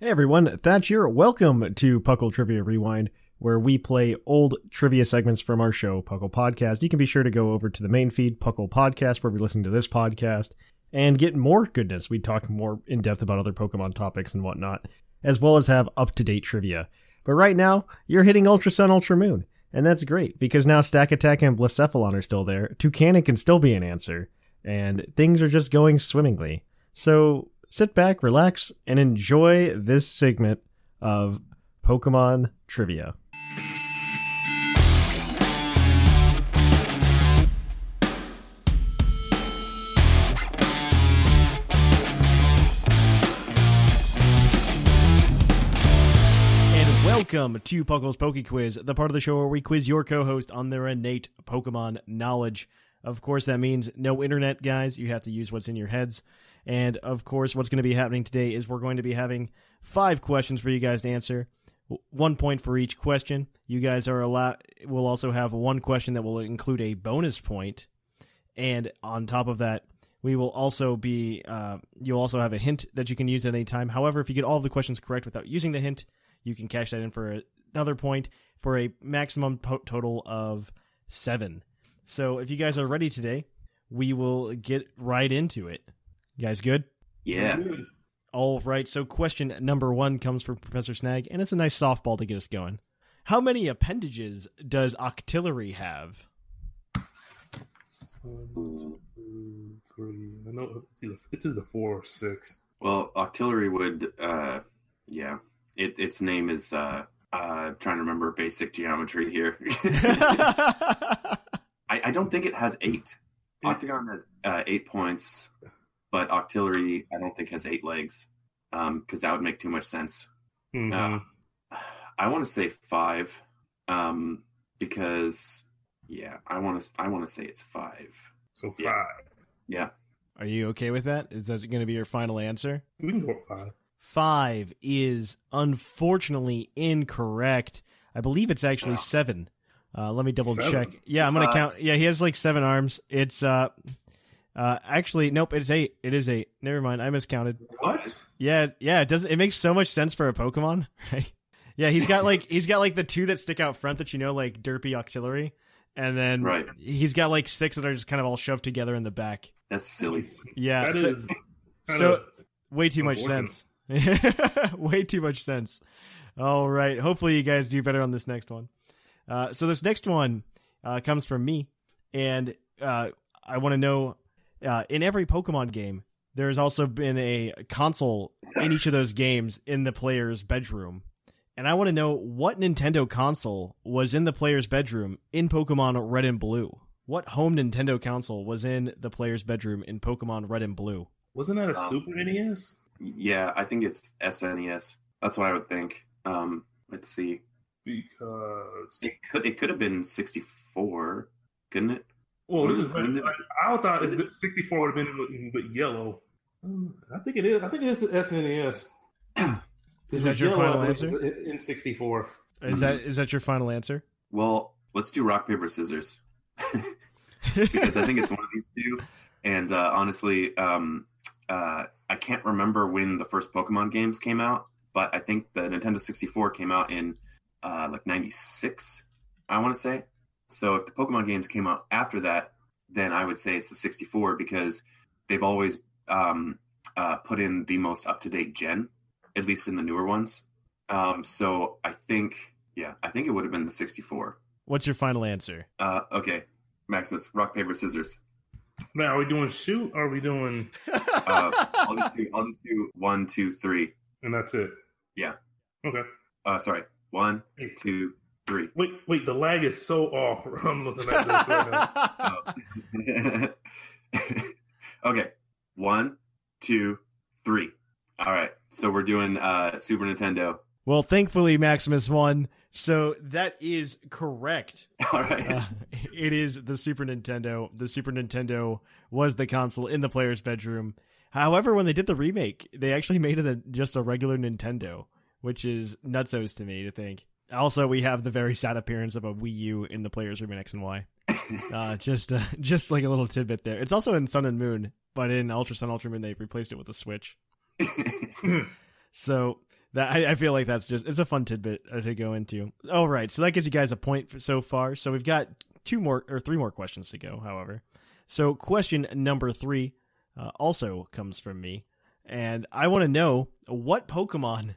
Hey everyone, Thatch here. Welcome to Puckle Trivia Rewind, where we play old trivia segments from our show, Puckle Podcast. You can be sure to go over to the main feed, Puckle Podcast, where we listen to this podcast and get more goodness. We talk more in depth about other Pokemon topics and whatnot, as well as have up to date trivia. But right now, you're hitting Ultra Sun, Ultra Moon, and that's great because now Stakataka and Blacephalon are still there. Toucannon can still be an answer, and things are just going swimmingly. So sit back, relax, and enjoy this segment of Pokemon trivia. And welcome to Puckle's Poke Quiz, the part of the show where we quiz your co-host on their innate Pokemon knowledge. Of course, that means no internet, guys. You have to use what's in your heads. And of course, what's going to be happening today is we're going to be having five questions for you guys to answer. One point for each question. You guys are allowed. We'll also have one question that will include a bonus point. and on top of that, we will also be. Uh, you'll also have a hint that you can use at any time. However, if you get all of the questions correct without using the hint, you can cash that in for another point for a maximum po- total of seven. So, if you guys are ready today, we will get right into it. You guys good? Yeah. All right. So, question number one comes from Professor Snag, and it's a nice softball to get us going. How many appendages does Octillery have? One, two, three. I know it's either, it's either four or six. Well, Octillery would, uh, yeah. It, its name is, uh, uh, trying to remember basic geometry here. I, I don't think it has eight. Octagon has uh, eight points, but Octillery I don't think has eight legs, um, because that would make too much sense. Mhm. Uh, I want to say five, um, because yeah, I want to I want to say it's five. so five. yeah. Yeah, Are you okay with that? Is that going to be your final answer? We can go five. Five is unfortunately incorrect. I believe it's actually Oh. seven. Uh, let me double Seven? check. Yeah, I'm gonna What? count. Yeah, he has like seven arms. It's uh, uh, actually nope. It's eight. It is eight. Never mind. I miscounted. What? Yeah, yeah. It does. It makes so much sense for a Pokemon, right? Yeah, he's got like he's got like the two that stick out front that you know, like Derpy Octillery, and then Right. he's got like six that are just kind of all shoved together in the back. that's silly. Yeah, That so- is so- way too much Unfortunate. sense. way too much sense. All right. Hopefully, you guys do better on this next one. Uh, so this next one uh, comes from me, and uh, I want to know uh, in every Pokemon game, there's also been a console in each of those games in the player's bedroom. And I want to know what Nintendo console was in the player's bedroom in Pokemon Red and Blue. What home Nintendo console was in the player's bedroom in Pokemon Red and Blue? wasn't that a Um, Super NES? Yeah, I think it's SNES. That's what I would think. Um, let's see. Because It could it could have been 64, couldn't it? Well, so this is is it- I, I thought it, 64 would have been with, with yellow. Hmm, I think it is. I think it is the SNES. Is that your final answer? In, in 64. Is that is that your final answer? Well, let's do rock paper scissors because I think it's one of these two. And uh, honestly, um, uh, I can't remember when the first Pokemon games came out, but I think the Nintendo 64 came out in uh, like 96, I want to say. So if the Pokemon games came out after that, then I would say it's the 64 because they've always um, uh, put in the most up to date gen, at least in the newer ones. Um, so I think, yeah, I think it would have been the 64. What's your final answer? Uh, okay, Maximus, rock paper scissors. Now, are we doing shoot or are we doing. Uh, I'll just do, I'll just do one, two, three. And that's it? Yeah. Okay. Uh, sorry, one, Wait, two, three. wait, wait, the lag is so off. I'm looking at this right now. okay, one, two, three. All right, so we're doing uh, Super Nintendo. well, thankfully Maximus won, so that is correct. All right. Uh, it is the Super Nintendo. The Super Nintendo was the console in the player's bedroom. However, when they did the remake, they actually made it a, just a regular Nintendo, which is nutsos to me to think. Also, we have the very sad appearance of a Wii U in the player's room in X and Y. Uh, just, uh, just like a little tidbit there. It's also in Sun and Moon, but in Ultra Sun, Ultra Moon, they replaced it with a Switch. So that I, I feel like that's just it's a fun tidbit uh, to go into. All right, so that gives you guys a point for, so far. So we've got two more or three more questions to go. However, so question number three uh, also comes from me, and I want to know what Pokemon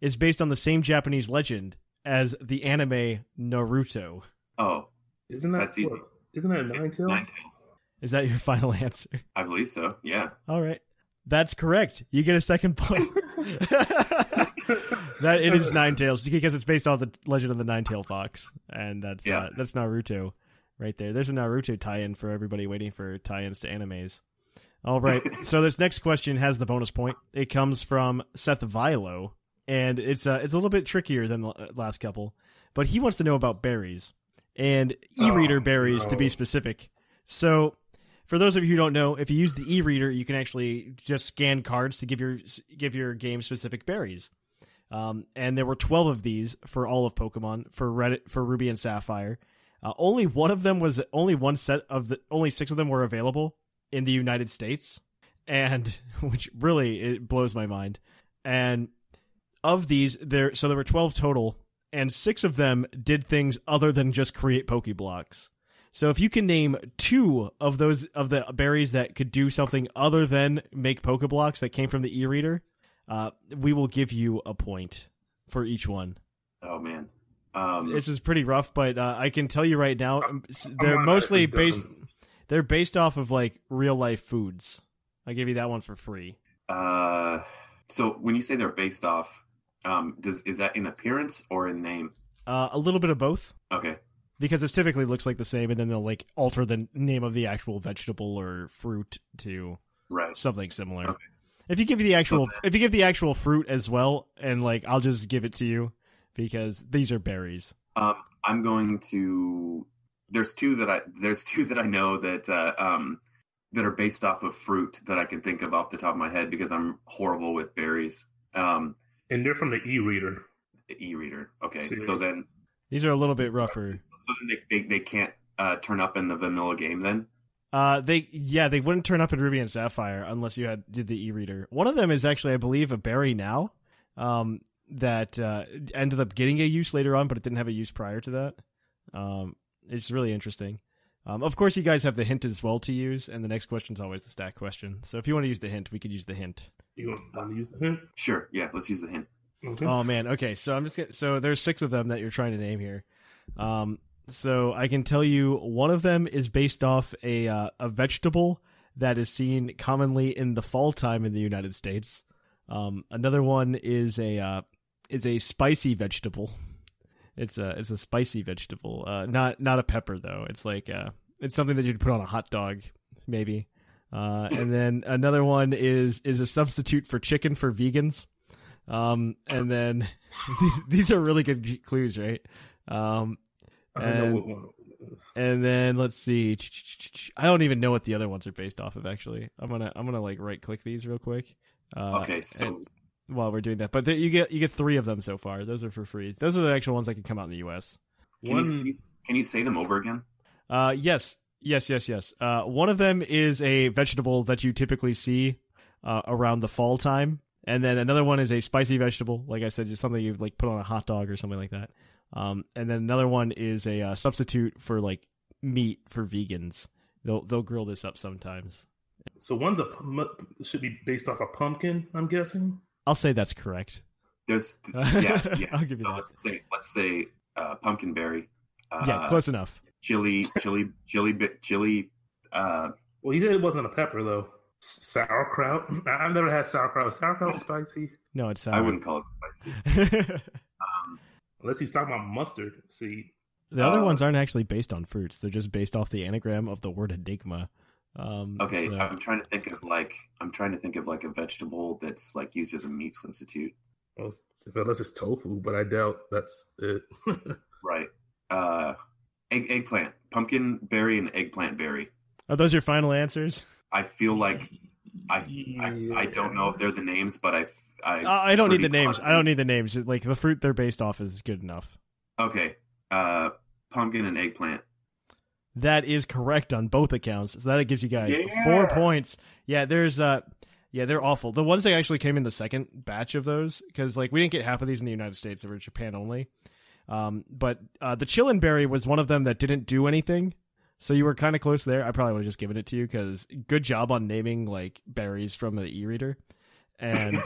is based on the same Japanese legend as the anime Naruto. Oh, Isn't that That's easy. what? Isn't that Nine Tails? Ninetales. Is that your final answer? I believe so. Yeah. All right. That's correct. You get a second point. that it is Ninetales because it's based on the legend of the nine tail Fox, and that's Yeah. uh, that's Naruto right there. There's a Naruto tie-in for everybody waiting for tie-ins to animes. All right. so this next question has the bonus point. It comes from Seth Vilo, and it's uh, it's a little bit trickier than the uh, last couple, but he wants to know about berries and e-reader Oh, berries to be specific. So for those of you who don't know, if you use the e-reader, you can actually just scan cards to give your give your game specific berries. Um, and there were twelve of these for all of Pokemon for Reddit for Ruby and Sapphire. Uh, only one of them was only one set of the only six of them were available in the United States, and which really it blows my mind. And of these, there so there were twelve total, and six of them did things other than just create Pokeblocks. So if you can name two of those of the berries that could do something other than make Pokeblocks that came from the e-reader, uh, we will give you a point for each one. Oh man. Um, This is pretty rough, but uh, I can tell you right now, I'm they're mostly based. They're based off of like real life foods. I give you that one for free. uh, so when you say they're based off, um, does is that in appearance or in name? Uh, a little bit of both, Okay. because it typically looks like the same, and then they'll like alter the name of the actual vegetable or fruit to Right. something similar. Okay. If you give the actual, So if you give the actual fruit as well, and like I'll just give it to you because these are berries. Um, I'm going to. There's two that I there's two that I know that uh, um that are based off of fruit that I can think of off the top of my head because I'm horrible with berries. Um, And they're from the e-reader. the e-reader. Okay, so then These are a little bit rougher. so then they, they, they can't uh, turn up in the vanilla game then. Uh, they yeah, they wouldn't turn up in Ruby and Sapphire unless you had did the e-reader. One of them is actually, I believe, a berry now. Um, that uh, ended up getting a use later on, but it didn't have a use prior to that. Um, it's really interesting. Um, of course, you guys have the hint as well to use, and the next question is always the stack question. So if you want to use the hint, we could use the hint. You want to use the hint? Sure, yeah, let's use the hint. Okay. Oh man, okay. So I'm just gonna, so there's six of them that you're trying to name here. Um, so I can tell you one of them is based off a uh, a vegetable that is seen commonly in the fall time in the United States. Um, another one is a uh, is a spicy vegetable. It's a it's a spicy vegetable. Uh, not not a pepper though. It's like uh, it's something that you'd put on a hot dog, maybe. Uh, and then another one is is a substitute for chicken for vegans. Um, and then these, these are really good clues, right? Um, I don't know and- and then let's see. I don't even know what the other ones are based off of. Actually, I'm gonna I'm gonna like right click these real quick. Uh, okay, so and- while we're doing that, but th- you get you get three of them so far. Those are for free. Those are the actual ones that can come out in the U.S. can, you, can, you, can you say them over again? Uh, yes, yes, yes, yes. Uh, one of them is a vegetable that you typically see uh, around the fall time, and then another one is a spicy vegetable. Like I said, just something you like put on a hot dog or something like that. Um, and then another one is a uh, substitute for like meat for vegans. They'll they'll grill this up sometimes. so one's a should be based off a pumpkin. I'm guessing. I'll say that's correct. There's yeah, yeah. I'll give you So that. let's say let's say uh, pumpkin berry. Uh, yeah, close enough. Chili, chili, chili, bit, chili. Uh, Well, he said it wasn't a pepper though. S- Sauerkraut. I- I've never had sauerkraut. Is Sauerkraut spicy? No, it's I wouldn't call it spicy. Um, Unless he's talking about mustard See, the other Uh, ones aren't actually based on fruits. They're just based off the anagram of the word enigma. Um, okay, so- I'm trying to think of like I'm trying to think of like a vegetable that's like used as a meat substitute. Well, if- unless it's tofu, but I doubt that's it. Right. Uh, egg, eggplant, pumpkin berry, and eggplant berry. Are those your final answers? I feel like I, I, I don't know if they're the names, but I, I, Uh, I don't need the pretty names. I don't need the names. Like the fruit they're based off is good enough. okay. Uh, pumpkin and eggplant. That is correct on both accounts. So that gives you guys Yeah. four points. Yeah, there's uh Yeah, they're awful. The ones that actually came in the second batch of those, because like we didn't get half of these in the United States; they were Japan only. Um, but uh, the Chilan berry was one of them that didn't do anything, so you were kind of close there. I probably would have just given it to you because good job on naming like berries from the e-reader, and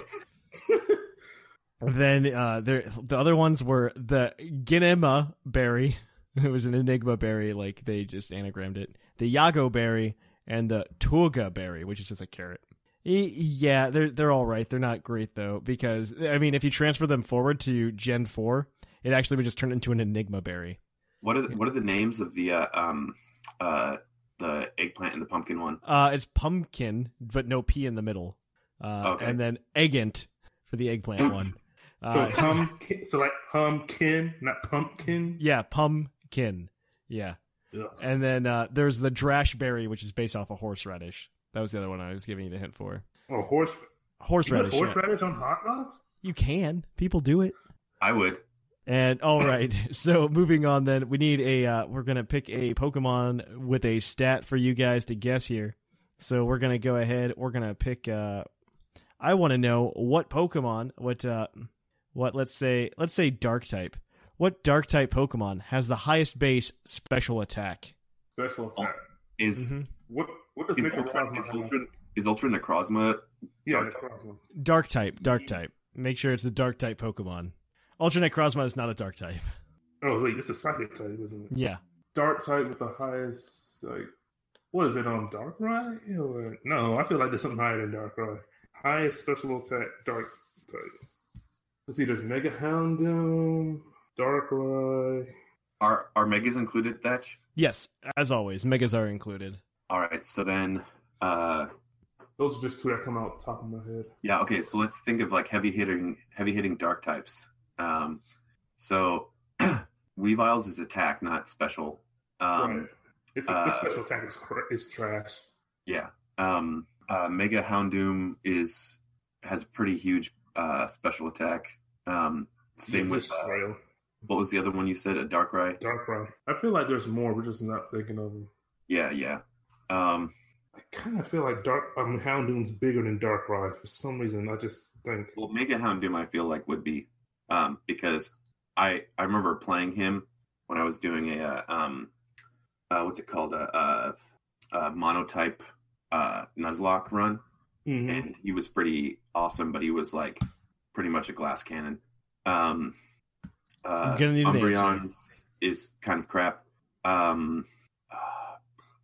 then uh, there the other ones were the Ginema berry. It was an enigma berry, like they just anagrammed it. The Yago berry and the Touga berry, which is just a carrot. E- Yeah, they're they're all right. They're not great though because I mean, if you transfer them forward to Gen four, it actually would just turn into an enigma berry. What are the, what are the names of the uh, um uh the eggplant and the pumpkin one? Uh, it's Pumkin, but no p in the middle. Uh, Okay. and then eggant for the eggplant one. So Uh, pumpkin, so like pumpkin, not pumpkin. yeah, pumpkin. Yeah, Ugh. and then uh, there's the drash berry, which is based off a horseradish. That was the other one I was giving you the hint for. Oh, horse. You put Horseradish. yeah. horseradish on hot dogs? You can. People do it. I would. And all right, so moving on, then we need a. Uh, we're gonna pick a Pokemon with a stat for you guys to guess here. So we're gonna go ahead. We're gonna pick. Uh, I want to know what Pokemon, what, uh, what let's say, let's say Dark type. What Dark type Pokemon has the highest base special attack? Special attack. Is Mhm. What what does is Necrozma Ultra, is? Ultra is Ultra Necrozma? Yeah, Dark Necrozma. Dark type. Dark type. Make sure it's the Dark type Pokemon. Ultra Necrozma is not a Dark type. Oh wait, it's a psychic type, isn't it? Yeah. Dark type with the highest like what is it on Darkrai? Or no, I feel like there's something higher than Darkrai. Highest special attack Dark type. Let's see, there's Mega Houndoom, Darkrai. Are are megas included, Thatch? Yes, as always, Megas are included. All right. So then, uh, Those are just two that come out the top of my head. yeah. Okay. So let's think of like heavy hitting heavy hitting dark types. Um, so Weavile's is attack, not special. Um, right. It's uh, special attack is is trash. Yeah. Um, uh, Mega Houndoom is has a pretty huge uh, special attack. Um, same Yeah, with uh, frail. What was the other one you said? A Darkrai? Dark Darkrai. I feel like there's more. We're just not thinking of them. Yeah, yeah. Um, I kind of feel like Dark um, Houndoom's bigger than Darkrai for some reason. I just think well, Mega Houndoom, I feel like would be um, because I I remember playing him when I was doing a uh, um, uh, what's it called a, uh uh monotype uh, Nuzlocke run, Mhm. and he was pretty awesome, but he was like pretty much a glass cannon. Um, uh, I'm gonna need an answer. Umbreon's is kind of crap. Um, uh,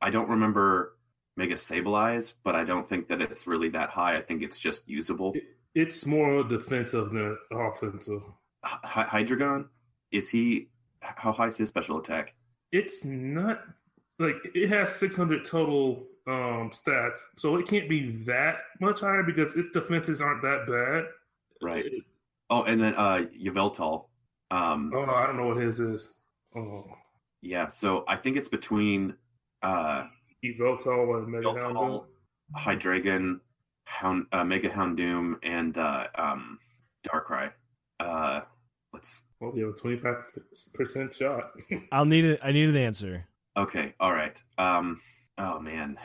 I don't remember Mega Sableye, but I don't think that it's really that high. I think it's just usable. it's more defensive than offensive. Hy- Hydreigon, is he? How high is his special attack? It's not like it has 600 total um, stats, so it can't be that much higher because its defenses aren't that bad. Right. Oh, and then uh, Yveltal. Um, Oh, I don't know what his is. Oh, yeah. So I think it's between uh, Yveltal and Mega Houndoom. Yveltal, Hydreigon, Hound, uh, Mega Houndoom, and uh, um, Darkrai. Uh, let's. Well, you have a 25 percent shot. I'll need it. I need an answer. Okay. All right. Um. Oh man.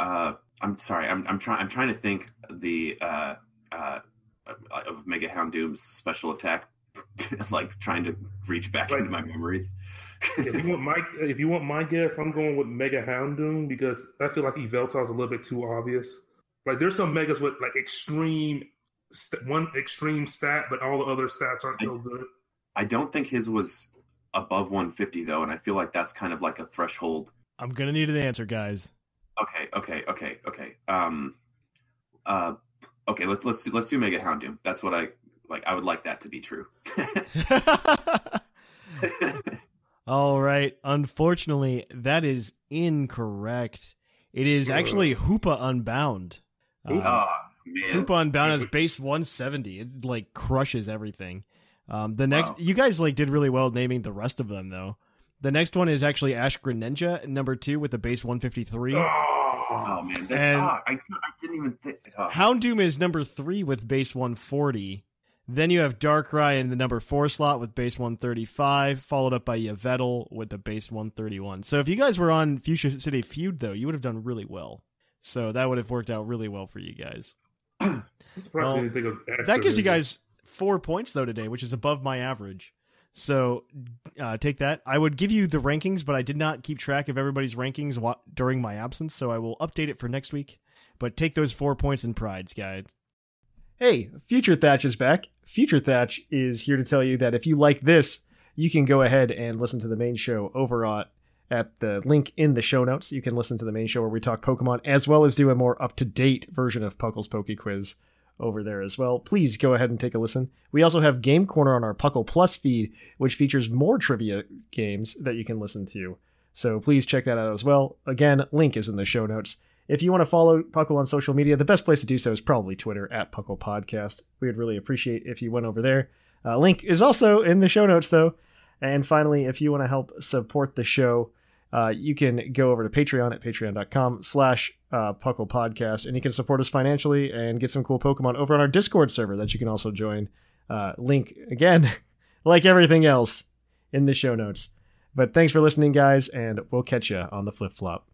Uh. I'm sorry. I'm. I'm trying. I'm trying to think the uh. Uh. Of Mega Houndoom's special attack. like trying to reach back Right. into my memories. if you want my if you want my guess, I'm going with Mega Houndoom because I feel like Yveltal is a little bit too obvious. Like there's some megas with like extreme st- one extreme stat, but all the other stats aren't so good. I don't think his was above 150 though, and I feel like that's kind of like a threshold. I'm gonna need an answer, guys. Okay, okay, okay, okay. Um, uh, okay. Let's let's do, let's do Mega Houndoom. That's what I like. I would like that to be true. All right. Unfortunately, that is incorrect. It is actually Hoopa Unbound. Oh man, Hoopa Unbound is base 170. It like crushes everything. Um, the next, Wow. you guys like did really well naming the rest of them though. The next one is actually Ash Greninja, number two with the base 153. Oh, oh man, that's And- ah, I I didn't even think. Oh. Houndoom is number three with base 140. Then you have Darkrai in the number four slot with base 135, followed up by Yveltal with the base 131. So if you guys were on Future City Feud, though, you would have done really well. So that would have worked out really well for you guys. Well, you didn't think of That gives you guys four points though today, which is above my average. So uh, take that. I would give you the rankings, but I did not keep track of everybody's rankings wa- during my absence, so I will update it for next week. But take those four points in prides, guys. Hey, Future Thatch is back. Future Thatch is here to tell you that if you like this, you can go ahead and listen to the main show over at, at the link in the show notes. You can listen to the main show where we talk Pokemon, as well as do a more up to date version of Puckle's Poke Quiz over there as well. Please go ahead and take a listen. We also have Game Corner on our Puckle Plus feed, which features more trivia games that you can listen to. So please check that out as well. Again, link is in the show notes. If you want to follow Puckle on social media, the best place to do so is probably Twitter at Puckle Podcast. We would really appreciate if you went over there. Uh, link is also in the show notes, though. And finally, if you want to help support the show, uh, you can go over to Patreon at patreon.com slash uh, Puckle Podcast, and you can support us financially and get some cool Pokemon over on our Discord server that you can also join. Uh, link, again, like everything else, in the show notes. But thanks for listening, guys, and we'll catch you on the flip flop.